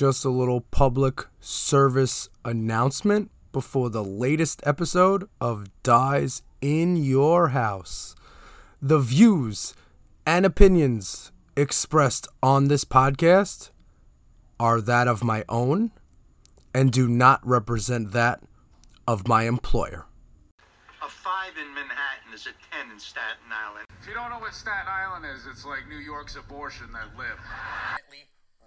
just a little public service announcement before the latest episode of Dies in Your House. The views and opinions expressed on this podcast are that of my own and do not represent that of my employer. A five in Manhattan is a ten in Staten Island. If you don't know what Staten Island is, it's like New York's abortion that lived.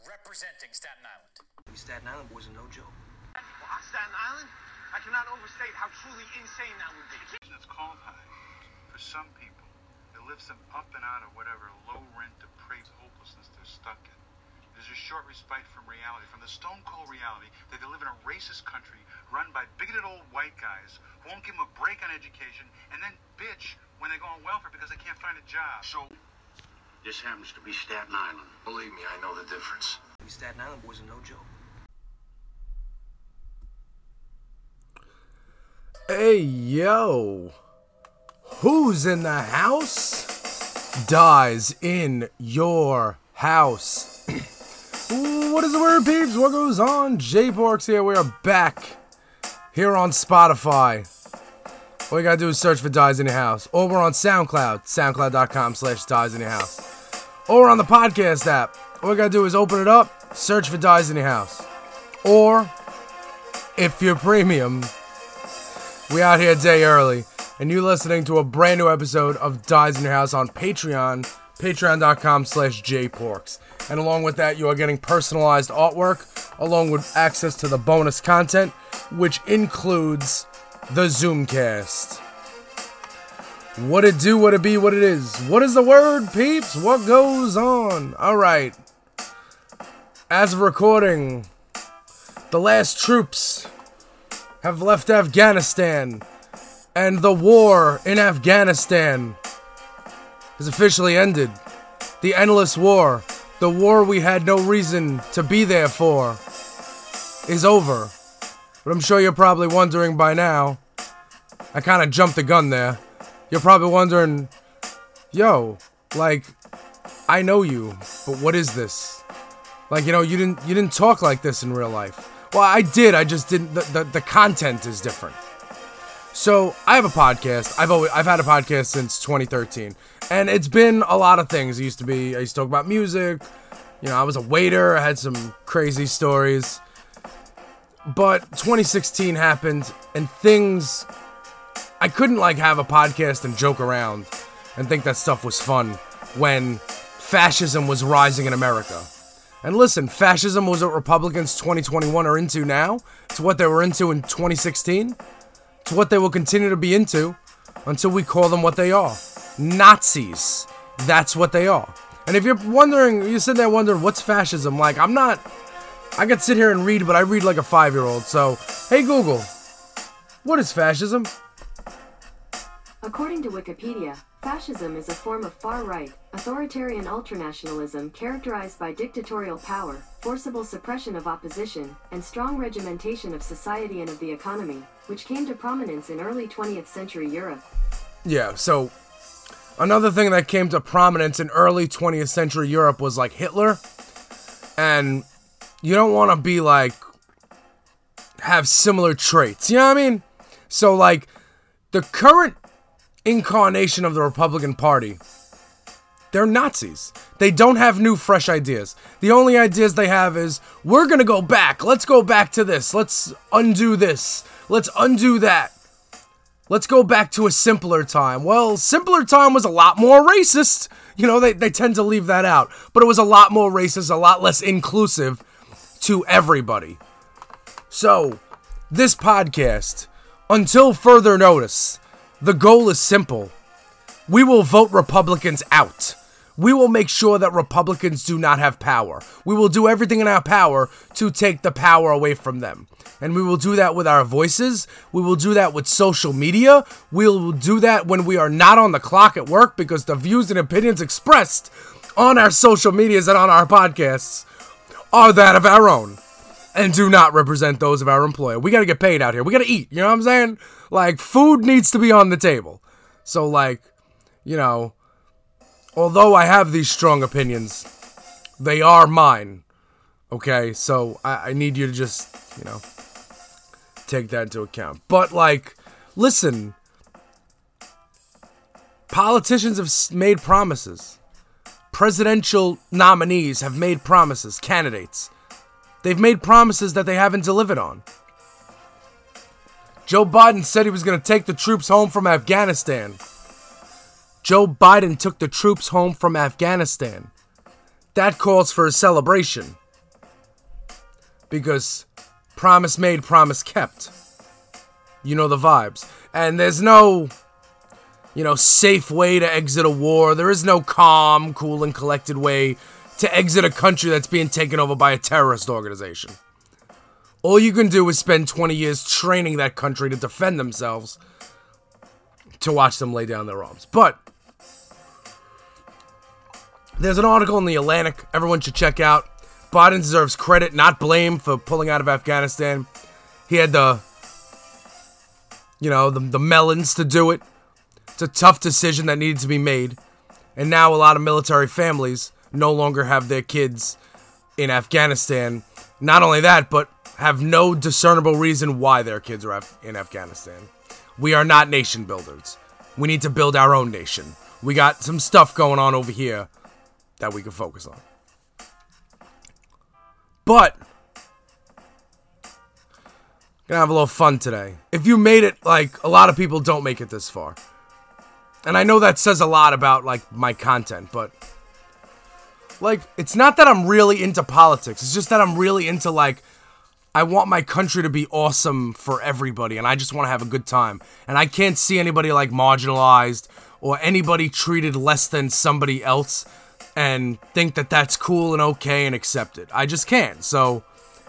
Representing Staten Island. These Staten Island boys are no joke. On Staten Island, I cannot overstate how truly insane that would be. It's cold high. For some people, it lifts them up and out of whatever low rent, depraved hopelessness they're stuck in. There's a short respite from reality, from the stone cold reality that they live in a racist country run by bigoted old white guys who won't give them a break on education and then bitch when they go on welfare because they can't find a job. So, this happens to be Staten Island. Believe me, I know the difference. These Staten Island boys are no joke. Hey, yo. Who's in the house? Dies in your house. what is the word, peeps? What goes on? J Parks here. We are back here on Spotify. All you gotta do is search for Dies in Your House. Or we're on SoundCloud, soundcloud.com slash Dies in Your House. Or on the podcast app. All you gotta do is open it up, search for Dies in Your House. Or, if you're premium, we out here a day early, and you're listening to a brand new episode of Dies in Your House on Patreon, patreon.com slash jporks. And along with that, you are getting personalized artwork, along with access to the bonus content, which includes the Zoomcast. What it do, what it be, what it is. What is the word, peeps? What goes on? Alright. As of recording, the last troops have left Afghanistan, and the war in Afghanistan has officially ended. The endless war, the war we had no reason to be there for, is over. But I'm sure you're probably wondering by now. I kind of jumped the gun there. You're probably wondering, yo, like, I know you, but what is this? Like, you know, you didn't you didn't talk like this in real life. Well, I did. I just didn't. The, the, the content is different. So I have a podcast. I've always I've had a podcast since 2013, and it's been a lot of things. It used to be I used to talk about music. You know, I was a waiter. I had some crazy stories. But 2016 happened, and things. I couldn't like have a podcast and joke around and think that stuff was fun when fascism was rising in America. And listen, fascism was what Republicans 2021 are into now. It's what they were into in 2016. It's what they will continue to be into until we call them what they are Nazis. That's what they are. And if you're wondering, you're sitting there wondering, what's fascism? Like, I'm not. I could sit here and read, but I read like a five year old. So, hey Google, what is fascism? According to Wikipedia, fascism is a form of far-right, authoritarian ultranationalism characterized by dictatorial power, forcible suppression of opposition, and strong regimentation of society and of the economy, which came to prominence in early 20th century Europe. Yeah, so another thing that came to prominence in early 20th century Europe was like Hitler. And you don't want to be like, have similar traits. You know what I mean? So, like, the current incarnation of the Republican Party, they're Nazis. They don't have new, fresh ideas. The only ideas they have is, we're going to go back. Let's go back to this. Let's undo this. Let's undo that. Let's go back to a simpler time. Well, simpler time was a lot more racist. You know, they, they tend to leave that out. But it was a lot more racist, a lot less inclusive to everybody. So, this podcast, until further notice, the goal is simple. We will vote Republicans out. We will make sure that Republicans do not have power. We will do everything in our power to take the power away from them. And we will do that with our voices. We will do that with social media. We will do that when we are not on the clock at work because the views and opinions expressed on our social medias and on our podcasts are that of our own and do not represent those of our employer. We got to get paid out here. We got to eat. You know what I'm saying? Like, food needs to be on the table. So, like, you know, although I have these strong opinions, they are mine. Okay, so I, I need you to just, you know, take that into account. But, like, listen, politicians have made promises. Presidential nominees have made promises, candidates. They've made promises that they haven't delivered on. Joe Biden said he was going to take the troops home from Afghanistan. Joe Biden took the troops home from Afghanistan. That calls for a celebration. Because promise made, promise kept. You know the vibes. And there's no, you know, safe way to exit a war. There is no calm, cool, and collected way to exit a country that's being taken over by a terrorist organization. All you can do is spend 20 years training that country to defend themselves to watch them lay down their arms. But there's an article in the Atlantic everyone should check out. Biden deserves credit, not blame, for pulling out of Afghanistan. He had the, you know, the, the melons to do it. It's a tough decision that needed to be made. And now a lot of military families no longer have their kids in Afghanistan. Not only that, but have no discernible reason why their kids are in Afghanistan. We are not nation builders. We need to build our own nation. We got some stuff going on over here that we can focus on. But gonna have a little fun today. If you made it, like a lot of people don't make it this far, and I know that says a lot about like my content, but like it's not that I'm really into politics. It's just that I'm really into like I want my country to be awesome for everybody, and I just want to have a good time. And I can't see anybody like marginalized or anybody treated less than somebody else and think that that's cool and okay and accept it. I just can't. So,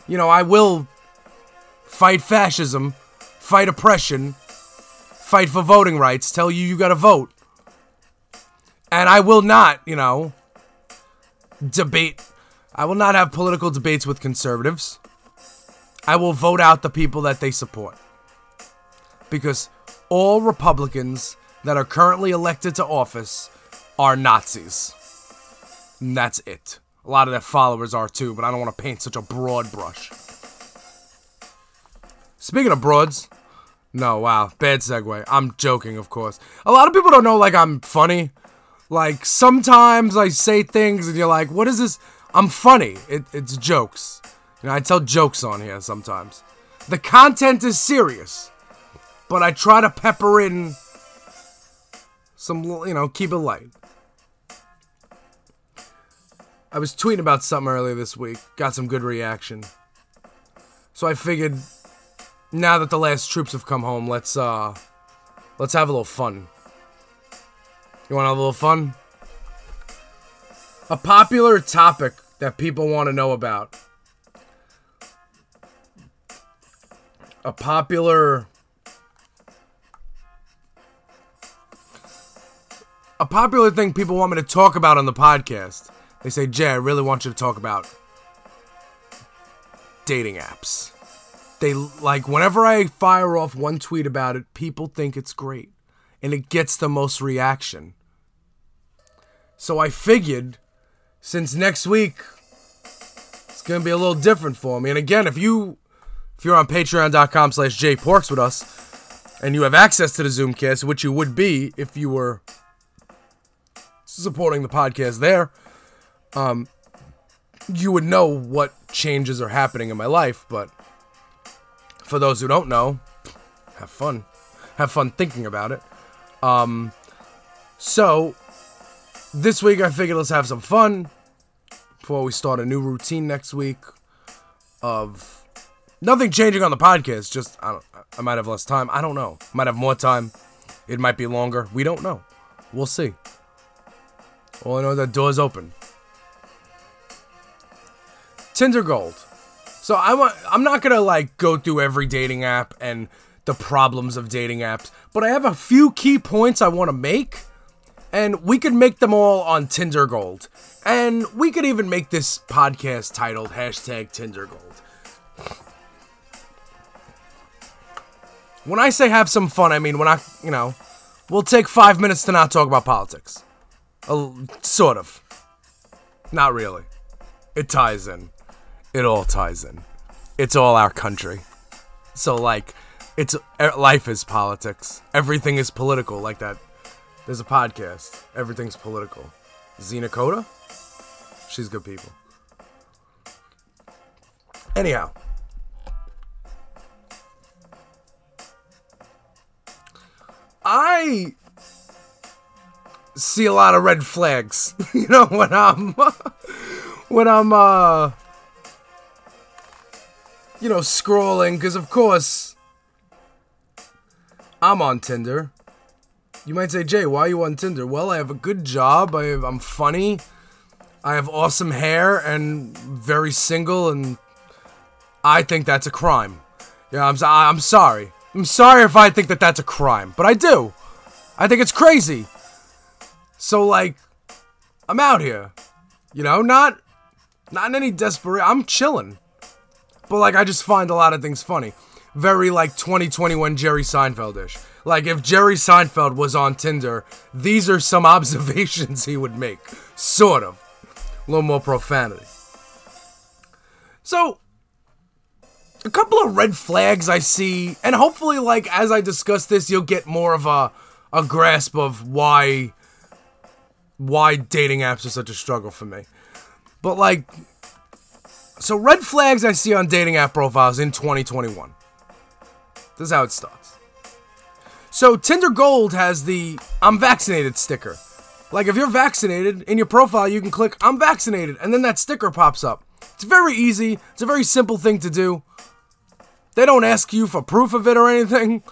you know, I will fight fascism, fight oppression, fight for voting rights, tell you you gotta vote. And I will not, you know, debate. I will not have political debates with conservatives. I will vote out the people that they support. Because all Republicans that are currently elected to office are Nazis. And that's it. A lot of their followers are too, but I don't want to paint such a broad brush. Speaking of broads, no, wow, bad segue. I'm joking, of course. A lot of people don't know, like, I'm funny. Like, sometimes I say things and you're like, what is this? I'm funny. It, it's jokes. You know, I tell jokes on here sometimes. The content is serious, but I try to pepper in some, you know, keep it light. I was tweeting about something earlier this week, got some good reaction. So I figured now that the last troops have come home, let's uh let's have a little fun. You want a little fun? A popular topic that people want to know about. A popular a popular thing people want me to talk about on the podcast. They say, Jay, I really want you to talk about dating apps. They like whenever I fire off one tweet about it, people think it's great and it gets the most reaction. So I figured since next week it's gonna be a little different for me. And again, if you if you're on patreon.com slash jporks with us and you have access to the Zoomcast, which you would be if you were supporting the podcast there, um, you would know what changes are happening in my life. But for those who don't know, have fun. Have fun thinking about it. Um, so this week I figured let's have some fun before we start a new routine next week of nothing changing on the podcast. Just I. I might have less time. I don't know. Might have more time. It might be longer. We don't know. We'll see. All I know is that door's open. Tinder Gold. So I want I'm not gonna like go through every dating app and the problems of dating apps, but I have a few key points I want to make, and we could make them all on Tinder Gold, and we could even make this podcast titled hashtag Tinder Gold. When I say have some fun, I mean when I you know we'll take five minutes to not talk about politics, a, sort of, not really. It ties in it all ties in. It's all our country. So like, it's er, life is politics. Everything is political. Like that. There's a podcast. Everything's political. Xena Coda. She's good people. Anyhow. I see a lot of red flags. you know when I'm when I'm uh you know scrolling cuz of course I'm on Tinder. You might say, "Jay, why are you on Tinder?" Well, I have a good job. I have, I'm funny. I have awesome hair and very single and I think that's a crime. Yeah, I'm I'm sorry. I'm sorry if I think that that's a crime, but I do. I think it's crazy. So like, I'm out here, you know, not not in any desperate. I'm chilling, but like I just find a lot of things funny. Very like 2021 Jerry Seinfeld-ish. Like if Jerry Seinfeld was on Tinder, these are some observations he would make. Sort of. A little more profanity. So, a couple of red flags I see, and hopefully, like as I discuss this, you'll get more of a a grasp of why why dating apps are such a struggle for me. But like, so red flags I see on dating app profiles in 2021. This is how it starts. So Tinder Gold has the "I'm vaccinated" sticker. Like if you're vaccinated in your profile, you can click "I'm vaccinated," and then that sticker pops up. It's very easy. It's a very simple thing to do. They don't ask you for proof of it or anything.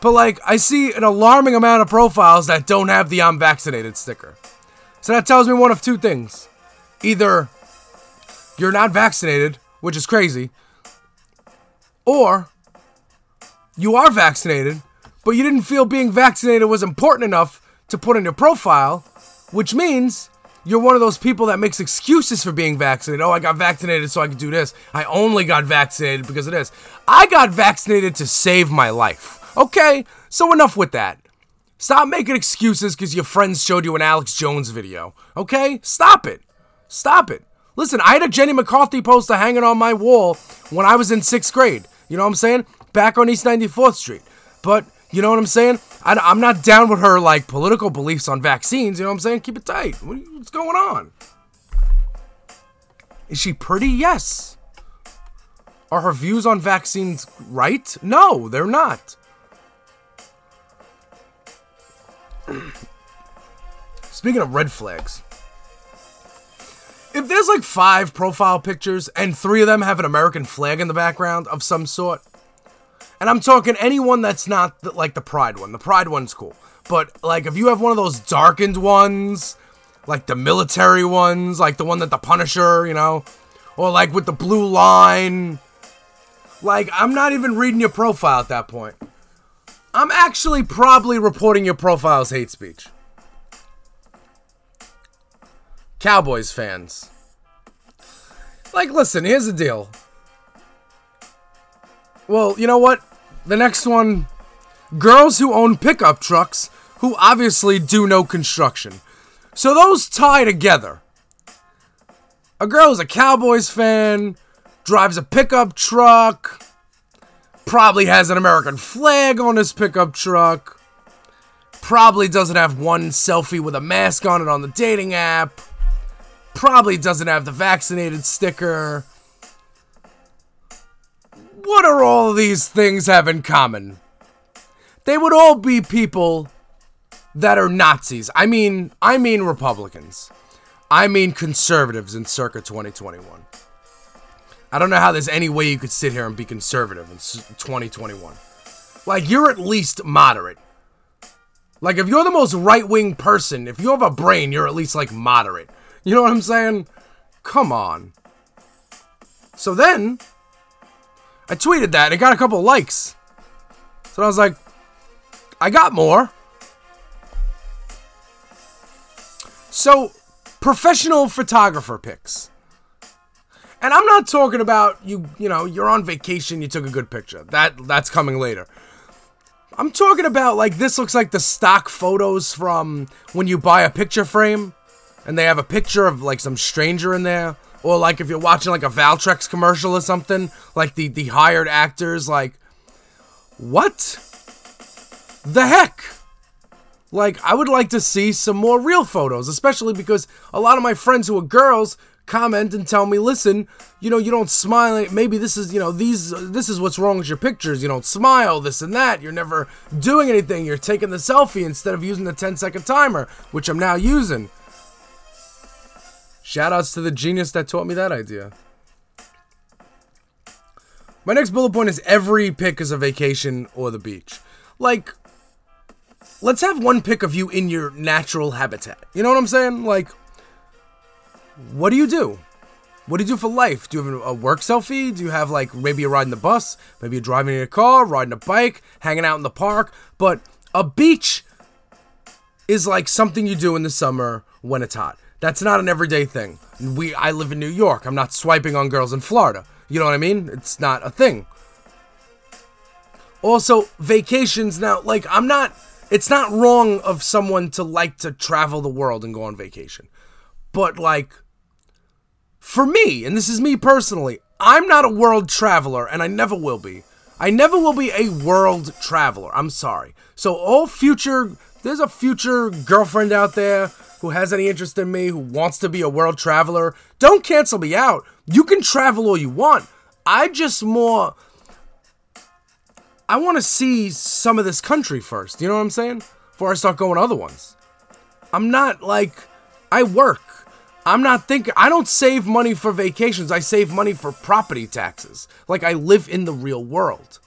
But like, I see an alarming amount of profiles that don't have the I'm vaccinated sticker. So that tells me one of two things. Either you're not vaccinated, which is crazy, or you are vaccinated, but you didn't feel being vaccinated was important enough to put in your profile, which means you're one of those people that makes excuses for being vaccinated. Oh, I got vaccinated so I could do this. I only got vaccinated because of this. I got vaccinated to save my life. Okay, so enough with that. Stop making excuses because your friends showed you an Alex Jones video. Okay? Stop it. Stop it. Listen, I had a Jenny McCarthy poster hanging on my wall when I was in sixth grade. You know what I'm saying? Back on East 94th Street. But, you know what I'm saying? I, am not down with her, like, political beliefs on vaccines. You know what I'm saying? Keep it tight. What what's going on? Is she pretty? Yes. Are her views on vaccines right? No, they're not. Speaking of red flags, if there's like five profile pictures and three of them have an American flag in the background of some sort, and I'm talking anyone that's not the, like the Pride one, the Pride one's cool. But like if you have one of those darkened ones, like the military ones, like the one that the Punisher, you know, or like with the blue line, like I'm not even reading your profile at that point. I'm actually probably reporting your profile as hate speech. Cowboys fans. Like, listen, here's the deal. Well, you know what? The next one girls who own pickup trucks who obviously do no construction. So those tie together. A girl who's a Cowboys fan, drives a pickup truck, Probably has an American flag on his pickup truck. Probably doesn't have one selfie with a mask on it on the dating app. Probably doesn't have the vaccinated sticker. What are all these things have in common? They would all be people that are Nazis. I mean, I mean Republicans. I mean conservatives in circa 2021. I don't know how there's any way you could sit here and be conservative in 2021. Like, you're at least moderate. Like, if you're the most right wing person, if you have a brain, you're at least like moderate. You know what I'm saying? Come on. So then, I tweeted that it got a couple likes. So I was like, I got more. So, professional photographer pics. And I'm not talking about you, you know, you're on vacation, you took a good picture. That that's coming later. I'm talking about like this looks like the stock photos from when you buy a picture frame and they have a picture of like some stranger in there Or like if you're watching like a Valtrex commercial or something, like the the hired actors like what the heck? Like I would like to see some more real photos, especially because a lot of my friends who are girls comment and tell me, "Listen, you know, you don't smile. Maybe this is, you know, these this is what's wrong with your pictures. You don't smile, this and that. You're never doing anything. You're taking the selfie instead of using the 10 second timer, which I'm now using." Shoutouts to the genius that taught me that idea. My next bullet point is every pic is a vacation or the beach. Like, let's have one pic of you in your natural habitat. You know what I'm saying? Like, what do you do? What do you do for life? Do you have a work selfie? Do you have like maybe you're riding the bus, maybe you're driving in a car, riding a bike, hanging out in the park? But a beach is like something you do in the summer when it's hot. That's not an everyday thing. We I live in New York. I'm not swiping on girls in Florida. You know what I mean? It's not a thing. Also, vacations now, like I'm not it's not wrong of someone to like to travel the world and go on vacation. But like for me, and this is me personally, I'm not a world traveler and I never will be. I never will be a world traveler. I'm sorry. So all future there's a future girlfriend out there who has any interest in me, who wants to be a world traveler, don't cancel me out. You can travel all you want. I just more. I want to see some of this country first. You know what I'm saying? Before I start going other ones. I'm not like. I work. I'm not thinking. I don't save money for vacations. I save money for property taxes. Like I live in the real world.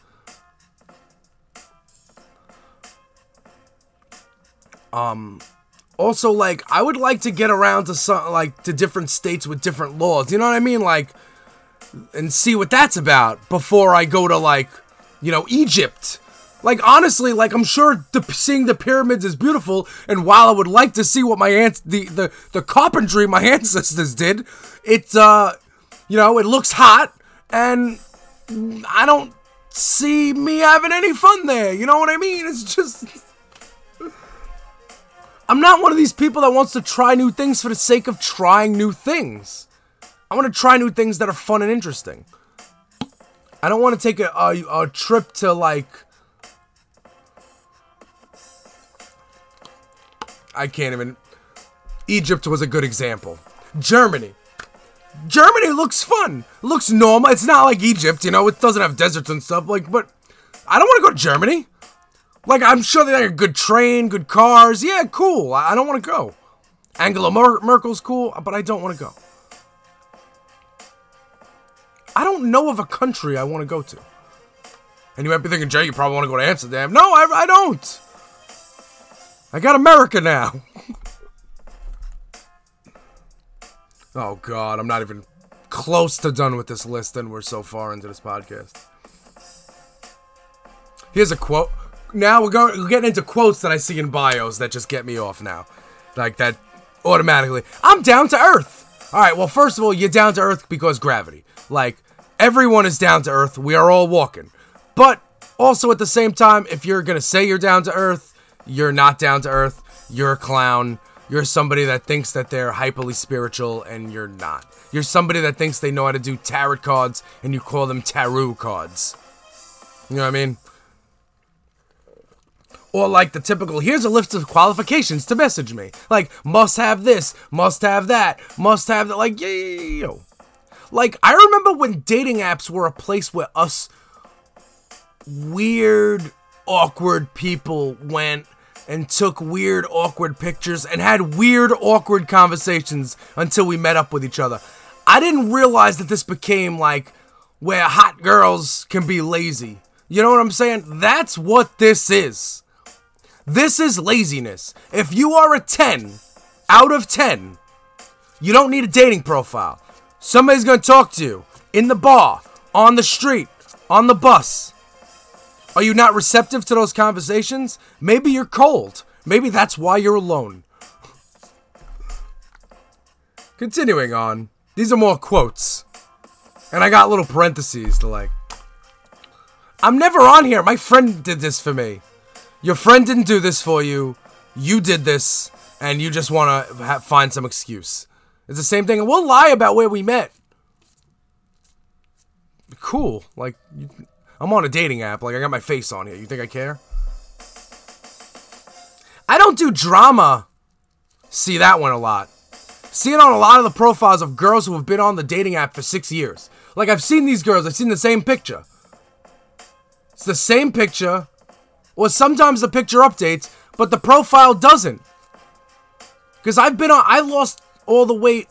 Um, also like I would like to get around to some like to different states with different laws. You know what I mean? Like and see what that's about before I go to like, you know, Egypt. Like honestly, like I'm sure the, seeing the pyramids is beautiful, and while I would like to see what my aunt the the the carpentry my ancestors did, it's uh, you know, it looks hot, and I don't see me having any fun there. You know what I mean? It's just. I'm not one of these people that wants to try new things for the sake of trying new things. I want to try new things that are fun and interesting. I don't want to take a, a, a trip to like. I can't even. Egypt was a good example. Germany. Germany looks fun. Looks normal. It's not like Egypt, you know. It doesn't have deserts and stuff. Like, but I don't want to go to Germany. Like, I'm sure they have a good train, good cars. Yeah, cool. I, I don't want to go. Angela Mer- Merkel's cool, but I don't want to go. I don't know of a country I want to go to. And you might be thinking, Jay, you probably want to go to Amsterdam. No, I, I don't. I got America now. oh, God. I'm not even close to done with this list, and we're so far into this podcast. Here's a quote. Now we're going we're getting into quotes that I see in bios that just get me off now. Like that automatically. I'm down to earth. All right, well, first of all, you're down to earth because gravity. Like everyone is down to earth. We are all walking. But also at the same time, if you're going to say you're down to earth, you're not down to earth. You're a clown. You're somebody that thinks that they're hyperly spiritual and you're not. You're somebody that thinks they know how to do tarot cards and you call them tarot cards. You know what I mean? Or like the typical, here's a list of qualifications to message me. Like, must have this, must have that, must have that. Like, yo. Like, I remember when dating apps were a place where us weird, awkward people went and took weird, awkward pictures and had weird, awkward conversations until we met up with each other. I didn't realize that this became like where hot girls can be lazy. You know what I'm saying? That's what this is. This is laziness. If you are a 10 out of 10, you don't need a dating profile. Somebody's going to talk to you in the bar, on the street, on the bus. Are you not receptive to those conversations? Maybe you're cold. Maybe that's why you're alone. Continuing on, these are more quotes. And I got little parentheses to like. I'm never on here. My friend did this for me. Your friend didn't do this for you. You did this, and you just want to ha- find some excuse. It's the same thing. We'll lie about where we met. Cool. Like, you, I'm on a dating app. Like, I got my face on here. You think I care? I don't do drama. See that one a lot. See it on a lot of the profiles of girls who have been on the dating app for six years. Like, I've seen these girls, I've seen the same picture. It's the same picture, or sometimes the picture updates, but the profile doesn't. Because I've been on, I lost all the weight.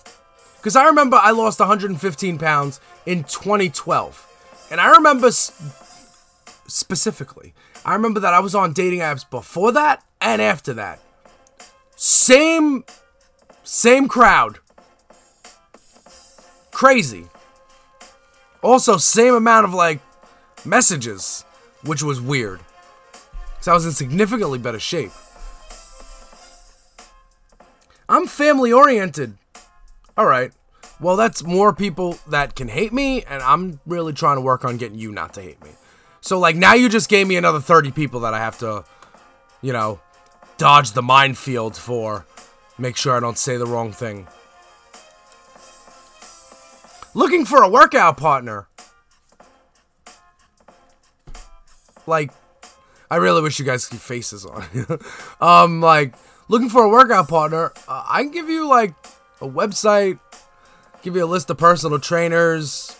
Because I remember I lost 115 pounds in 2012. And I remember specifically, I remember that I was on dating apps before that and after that. Same, same crowd. Crazy. Also, same amount of like messages, which was weird. Because I was in significantly better shape. I'm family oriented. Alright. Well, that's more people that can hate me, and I'm really trying to work on getting you not to hate me. So, like, now you just gave me another 30 people that I have to, you know, dodge the minefield for. Make sure I don't say the wrong thing. Looking for a workout partner. Like, I really wish you guys could faces on. um, like, looking for a workout partner. Uh, I can give you like a website, give you a list of personal trainers,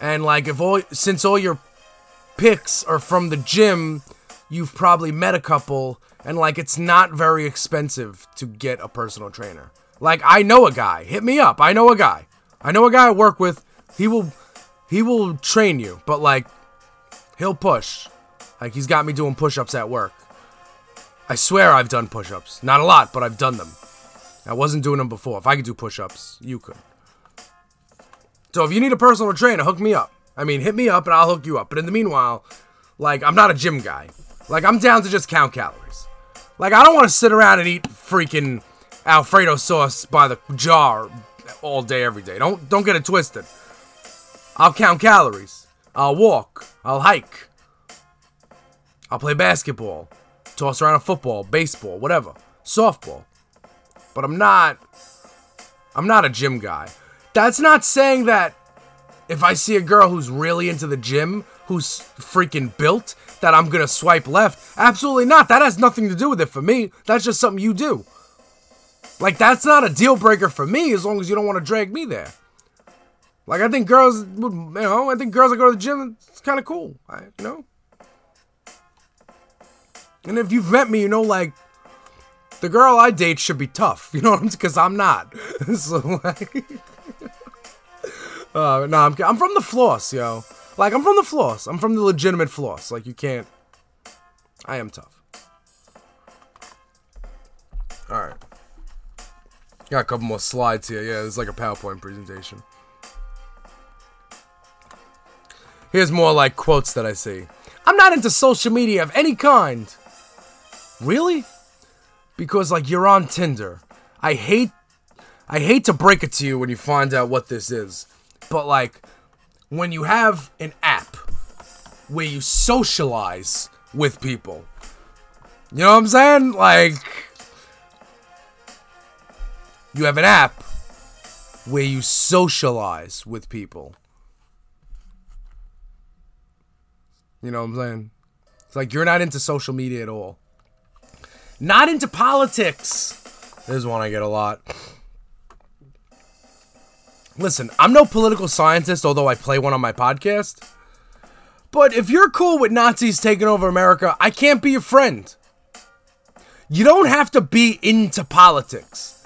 and like if all since all your picks are from the gym, you've probably met a couple, and like it's not very expensive to get a personal trainer. Like I know a guy. Hit me up. I know a guy. I know a guy I work with. He will he will train you, but like he'll push. Like he's got me doing push-ups at work. I swear I've done push-ups. Not a lot, but I've done them. I wasn't doing them before. If I could do push-ups, you could. So if you need a personal trainer, hook me up. I mean, hit me up and I'll hook you up. But in the meanwhile, like I'm not a gym guy. Like I'm down to just count calories. Like I don't want to sit around and eat freaking Alfredo sauce by the jar all day every day. Don't don't get it twisted. I'll count calories. I'll walk. I'll hike. I'll play basketball. Toss around a football, baseball, whatever. Softball. But I'm not I'm not a gym guy. That's not saying that if I see a girl who's really into the gym, who's freaking built, that I'm gonna swipe left. Absolutely not. That has nothing to do with it for me. That's just something you do. Like, that's not a deal breaker for me as long as you don't want to drag me there. Like, I think girls would, you know, I think girls that go to the gym, it's kind of cool, I, you know? And if you've met me, you know, like, the girl I date should be tough, you know what I'm saying? Because I'm not. so, like, uh, no, I'm, I'm from the floss, yo. Like, I'm from the floss. I'm from the legitimate floss. Like, you can't. I am tough. Alright. Got a couple more slides here. Yeah, it's like a PowerPoint presentation. Here's more like quotes that I see. I'm not into social media of any kind. Really? Because like you're on Tinder. I hate I hate to break it to you when you find out what this is. But like when you have an app where you socialize with people. You know what I'm saying? Like you have an app where you socialize with people. You know what I'm saying? It's like you're not into social media at all. Not into politics. This is one I get a lot. Listen, I'm no political scientist, although I play one on my podcast. But if you're cool with Nazis taking over America, I can't be your friend. You don't have to be into politics.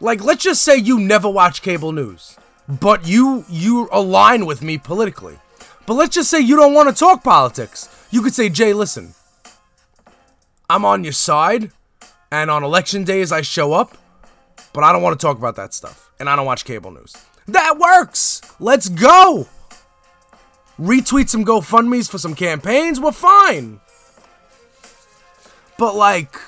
Like, let's just say you never watch cable news, but you you align with me politically. But let's just say you don't want to talk politics. You could say, Jay, listen, I'm on your side, and on election days I show up, but I don't want to talk about that stuff, and I don't watch cable news. That works! Let's go! Retweet some GoFundMe's for some campaigns, we're fine. But, like,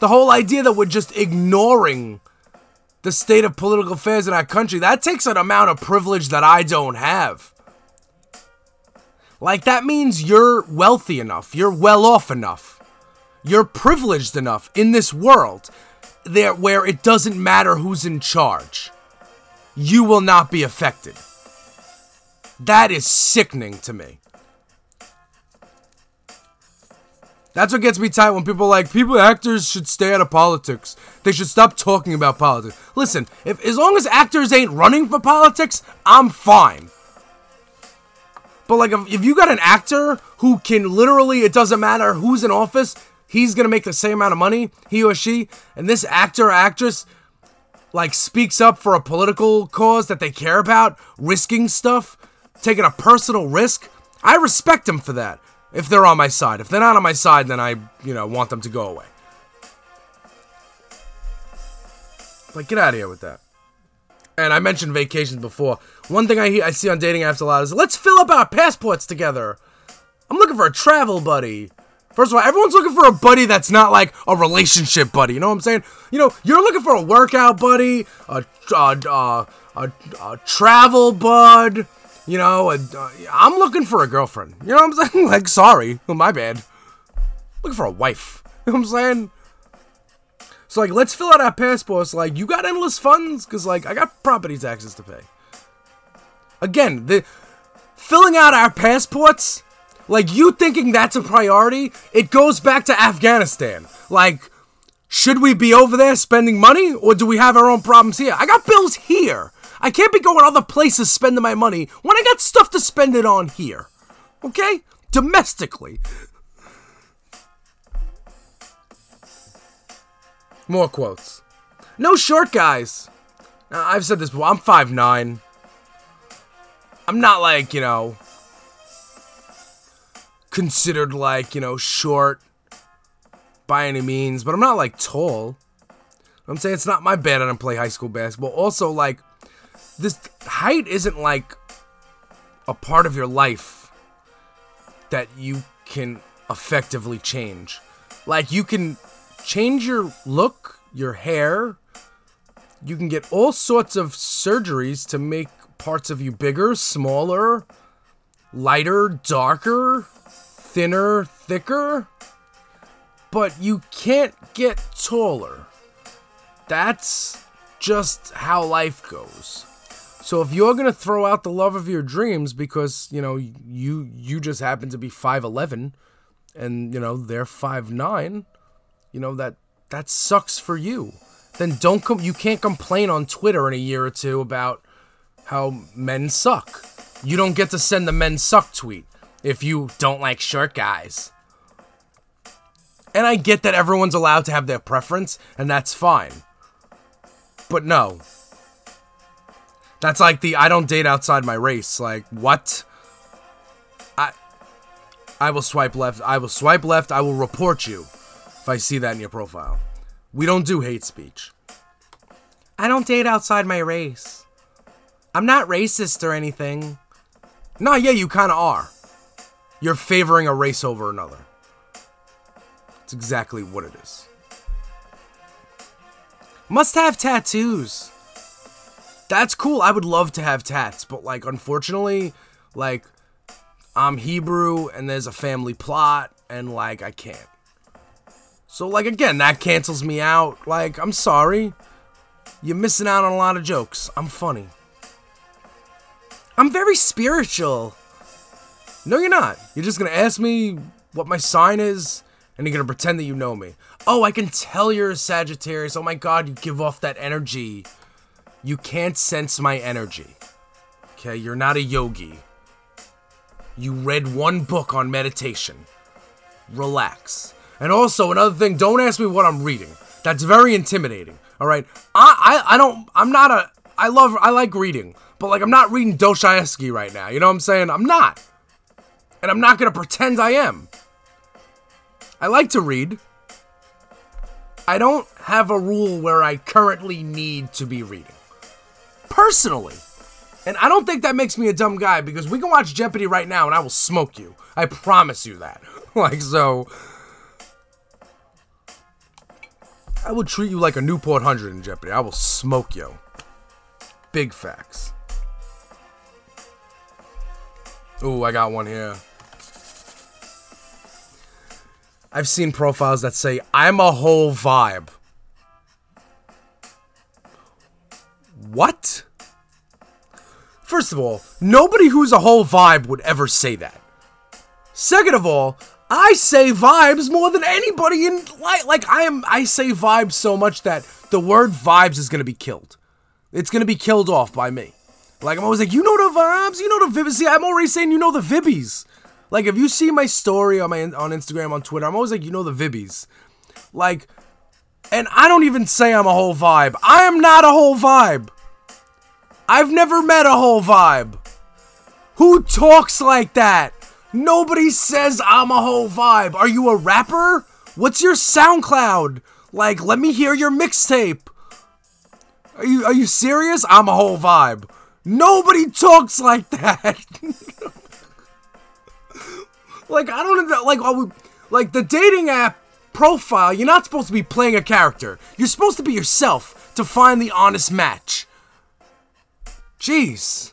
the whole idea that we're just ignoring the state of political affairs in our country, that takes an amount of privilege that I don't have. Like, that means you're wealthy enough, you're well off enough, you're privileged enough in this world there where it doesn't matter who's in charge. You will not be affected. That is sickening to me. That's what gets me tight when people like people actors should stay out of politics. They should stop talking about politics. Listen, if as long as actors ain't running for politics, I'm fine. But like if, if you got an actor who can literally it doesn't matter who's in office, he's gonna make the same amount of money, he or she, and this actor or actress like speaks up for a political cause that they care about, risking stuff, taking a personal risk, I respect them for that if they're on my side. If they're not on my side, then I, you know, want them to go away. Like, get out of here with that. And I mentioned vacations before. One thing I, hear, I see on dating apps a lot is let's fill up our passports together. I'm looking for a travel buddy. First of all, everyone's looking for a buddy that's not like a relationship buddy. You know what I'm saying? You know, you're looking for a workout buddy, a, a, a, a, a travel bud, you know, and, uh, I'm looking for a girlfriend. You know what I'm saying? like, sorry, my bad. Looking for a wife. You know what I'm saying? So like, let's fill out our passports. Like, you got endless funds, cause like I got property taxes to pay. Again, the filling out our passports, like you thinking that's a priority, it goes back to Afghanistan. Like, should we be over there spending money, or do we have our own problems here? I got bills here. I can't be going other places spending my money when I got stuff to spend it on here. Okay? Domestically. More quotes. No short guys. Now, I've said this before. I'm 5'9. I'm not like, you know, considered like, you know, short by any means, but I'm not like tall. I'm saying it's not my bad I don't play high school basketball. Also, like, this height isn't like a part of your life that you can effectively change. Like you can change your look, your hair. You can get all sorts of surgeries to make parts of you bigger, smaller, lighter, darker, thinner, thicker. But you can't get taller. That's just how life goes. So if you're gonna throw out the love of your dreams because you know you you just happen to be five eleven, and you know they're five nine, you know that that sucks for you. Then don't com- you can't complain on Twitter in a year or two about how men suck. You don't get to send the men suck tweet if you don't like short guys. And I get that everyone's allowed to have their preference, and that's fine. But no, that's like the I don't date outside my race. Like what? I I will swipe left. I will swipe left. I will report you if I see that in your profile. We don't do hate speech. I don't date outside my race. I'm not racist or anything. Nah, yeah, you kind of are. You're favoring a race over another. It's exactly what it is. Must have tattoos that's cool. I would love to have tats, but like unfortunately, like I'm Hebrew and there's a family plot and like I can't. So like again, that cancels me out. Like I'm sorry. You're missing out on a lot of jokes. I'm funny. I'm very spiritual. No, you're not. You're just gonna ask me what my sign is, and you're gonna pretend that you know me. Oh, I can tell you're a Sagittarius. Oh my god, you give off that energy. You can't sense my energy. Okay, you're not a yogi. You read one book on meditation. Relax. And also another thing, don't ask me what I'm reading. That's very intimidating. All right, I, I I don't I'm not a I love I like reading, but like I'm not reading Dostoevsky right now. You know what I'm saying? I'm not, and I'm not gonna pretend I am. I like to read. I don't have a rule where I currently need to be reading personally. And I don't think that makes me a dumb guy because we can watch Jeopardy right now and I will smoke you. I promise you that. like, so. I will treat you like a Newport 100 in Jeopardy. I will smoke you. Big facts. Ooh, I got one here. I've seen profiles that say, I'm a whole vibe. What? First of all, nobody who's a whole vibe would ever say that. Second of all, I say vibes more than anybody in like like I am I say vibes so much that the word vibes is gonna be killed. It's gonna be killed off by me. Like I'm always like, you know the vibes, you know the vibes. See, I'm already saying you know the vibbies. Like if you see my story on my on Instagram, on Twitter, I'm always like, you know the vibbies. Like, and I don't even say I'm a whole vibe. I am not a whole vibe. I've never met a whole vibe. Who talks like that? Nobody says I'm a whole vibe. Are you a rapper? What's your SoundCloud? Like, let me hear your mixtape. Are you are you serious? I'm a whole vibe. Nobody talks like that. like I don't know, like we, like the dating app profile. You're not supposed to be playing a character. You're supposed to be yourself to find the honest match. Jeez.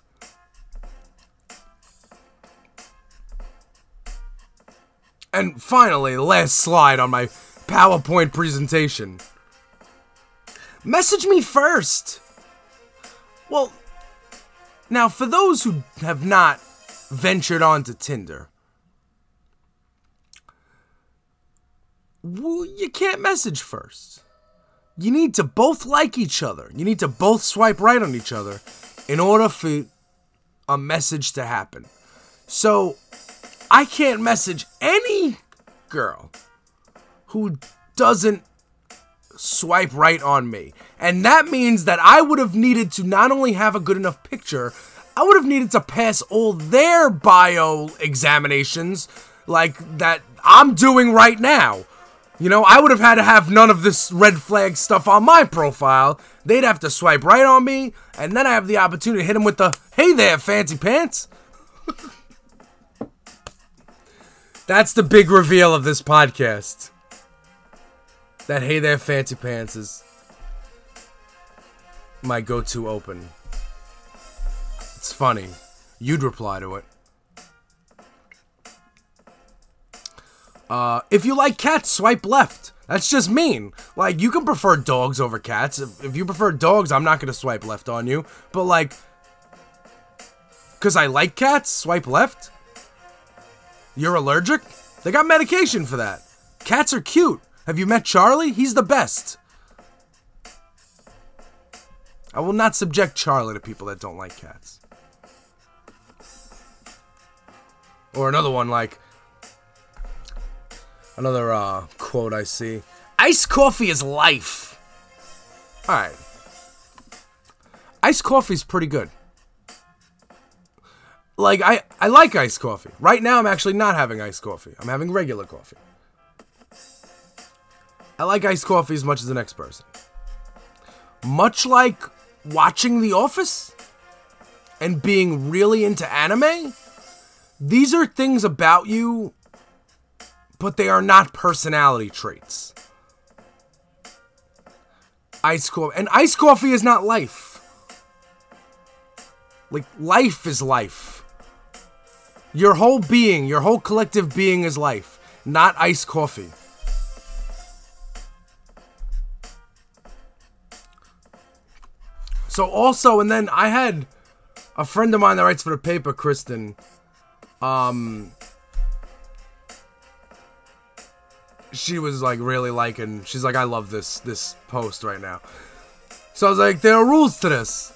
And finally, last slide on my PowerPoint presentation. Message me first. Well, now for those who have not ventured onto Tinder, well, you can't message first. You need to both like each other. You need to both swipe right on each other in order for a message to happen. So, I can't message any girl who doesn't swipe right on me. And that means that I would have needed to not only have a good enough picture, I would have needed to pass all their bio examinations like that I'm doing right now. You know, I would have had to have none of this red flag stuff on my profile. They'd have to swipe right on me, and then I have the opportunity to hit them with the, hey there, fancy pants. That's the big reveal of this podcast. That hey there, fancy pants is my go to open. It's funny. You'd reply to it. Uh, if you like cats, swipe left. That's just mean. Like, you can prefer dogs over cats. If, if you prefer dogs, I'm not going to swipe left on you. But, like, because I like cats, swipe left? You're allergic? They got medication for that. Cats are cute. Have you met Charlie? He's the best. I will not subject Charlie to people that don't like cats. Or another one like another uh, quote I see. Iced coffee is life. All right. Iced coffee is pretty good. Like I I like iced coffee. Right now I'm actually not having iced coffee. I'm having regular coffee. I like iced coffee as much as the next person. Much like watching The Office and being really into anime, these are things about you, but they are not personality traits. Ice coffee. And iced coffee is not life. Like, life is life. Your whole being, your whole collective being is life, not iced coffee. So also, and then I had a friend of mine that writes for the paper, Kristen. Um, she was like really liking. She's like, I love this this post right now. So I was like, there are rules to this.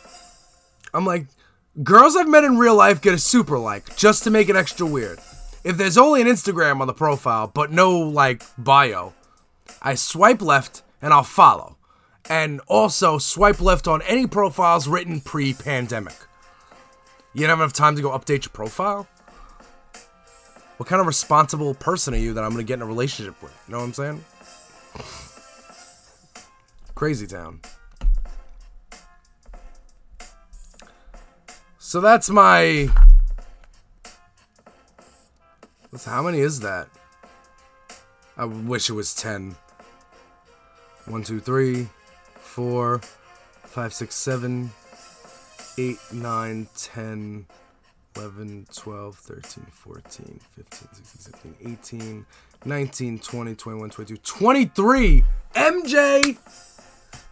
I'm like, girls I've met in real life get a super like just to make it extra weird. If there's only an Instagram on the profile but no like bio, I swipe left and I'll follow and also swipe left on any profiles written pre-pandemic. You don't have enough time to go update your profile? What kind of responsible person are you that I'm gonna get in a relationship with? You know what I'm saying? Crazy town. So that's my. How many is that? I wish it was 10. 1, 2, 3, 4, 5, 6, 7, 8, 9, 10, 11, 12, 13, 14, 15, 16, 17, 18, 19, 20, 21, 22, 23! MJ!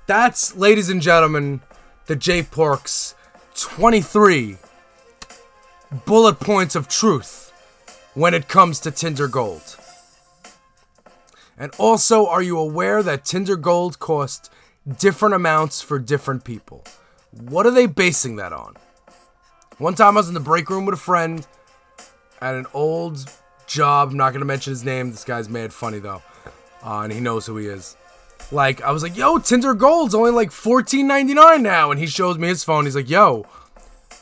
That's, ladies and gentlemen, the J Porks 23 bullet points of truth when it comes to Tinder Gold. And also, are you aware that Tinder Gold costs different amounts for different people? What are they basing that on? One time I was in the break room with a friend at an old job. I'm not going to mention his name. This guy's mad funny, though. Uh, and he knows who he is. Like, I was like, yo, Tinder Gold's only like $14.99 now. And he shows me his phone. He's like, yo,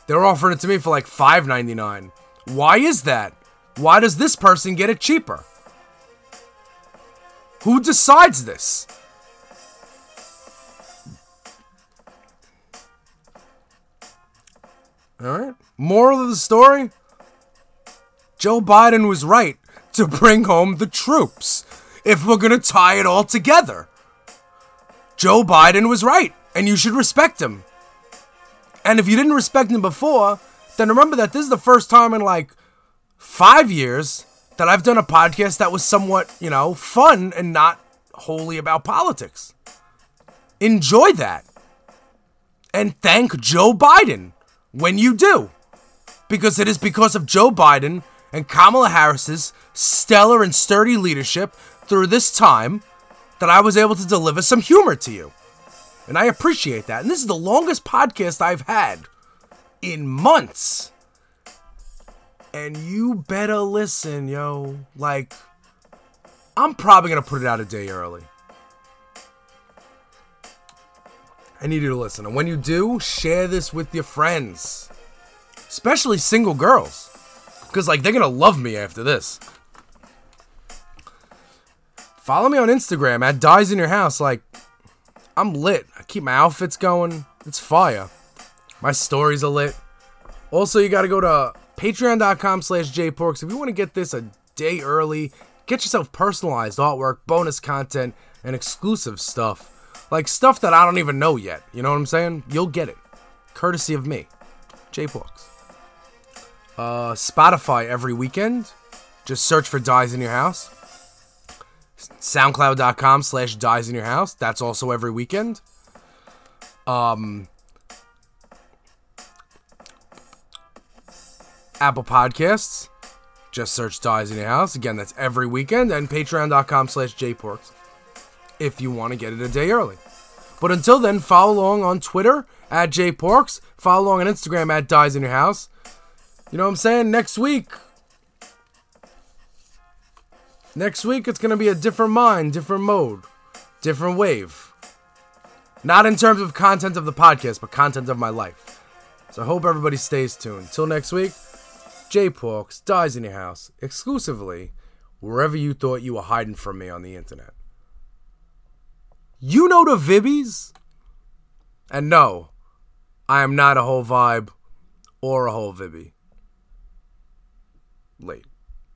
they're offering it to me for like $5.99. Why is that? Why does this person get it cheaper? Who decides this? All right. Moral of the story Joe Biden was right to bring home the troops if we're going to tie it all together. Joe Biden was right, and you should respect him. And if you didn't respect him before, then remember that this is the first time in like five years that I've done a podcast that was somewhat, you know, fun and not wholly about politics. Enjoy that. And thank Joe Biden when you do. Because it is because of Joe Biden and Kamala Harris's stellar and sturdy leadership through this time that I was able to deliver some humor to you. And I appreciate that. And this is the longest podcast I've had in months. And you better listen, yo. Like, I'm probably going to put it out a day early. I need you to listen. And when you do, share this with your friends, especially single girls. Because, like, they're going to love me after this. Follow me on Instagram at Dies in Your House. Like, I'm lit. I keep my outfits going. It's fire. My stories are lit. Also, you got to go to patreon.com slash jporks if you want to get this a day early. Get yourself personalized artwork, bonus content, and exclusive stuff. Like stuff that I don't even know yet. You know what I'm saying? You'll get it. Courtesy of me, jporks. Uh, Spotify every weekend. Just search for Dies in Your House. SoundCloud.com slash Dies in Your House. That's also every weekend. Um, Apple Podcasts. Just search Dies in Your House. Again, that's every weekend. And Patreon.com slash JPorks if you want to get it a day early. But until then, follow along on Twitter at JPorks. Follow along on Instagram at Dies in Your House. You know what I'm saying? Next week. Next week, it's going to be a different mind, different mode, different wave. Not in terms of content of the podcast, but content of my life. So I hope everybody stays tuned. Till next week, J Porks dies in your house exclusively wherever you thought you were hiding from me on the internet. You know the Vibbies? And no, I am not a whole vibe or a whole Vibby. Late.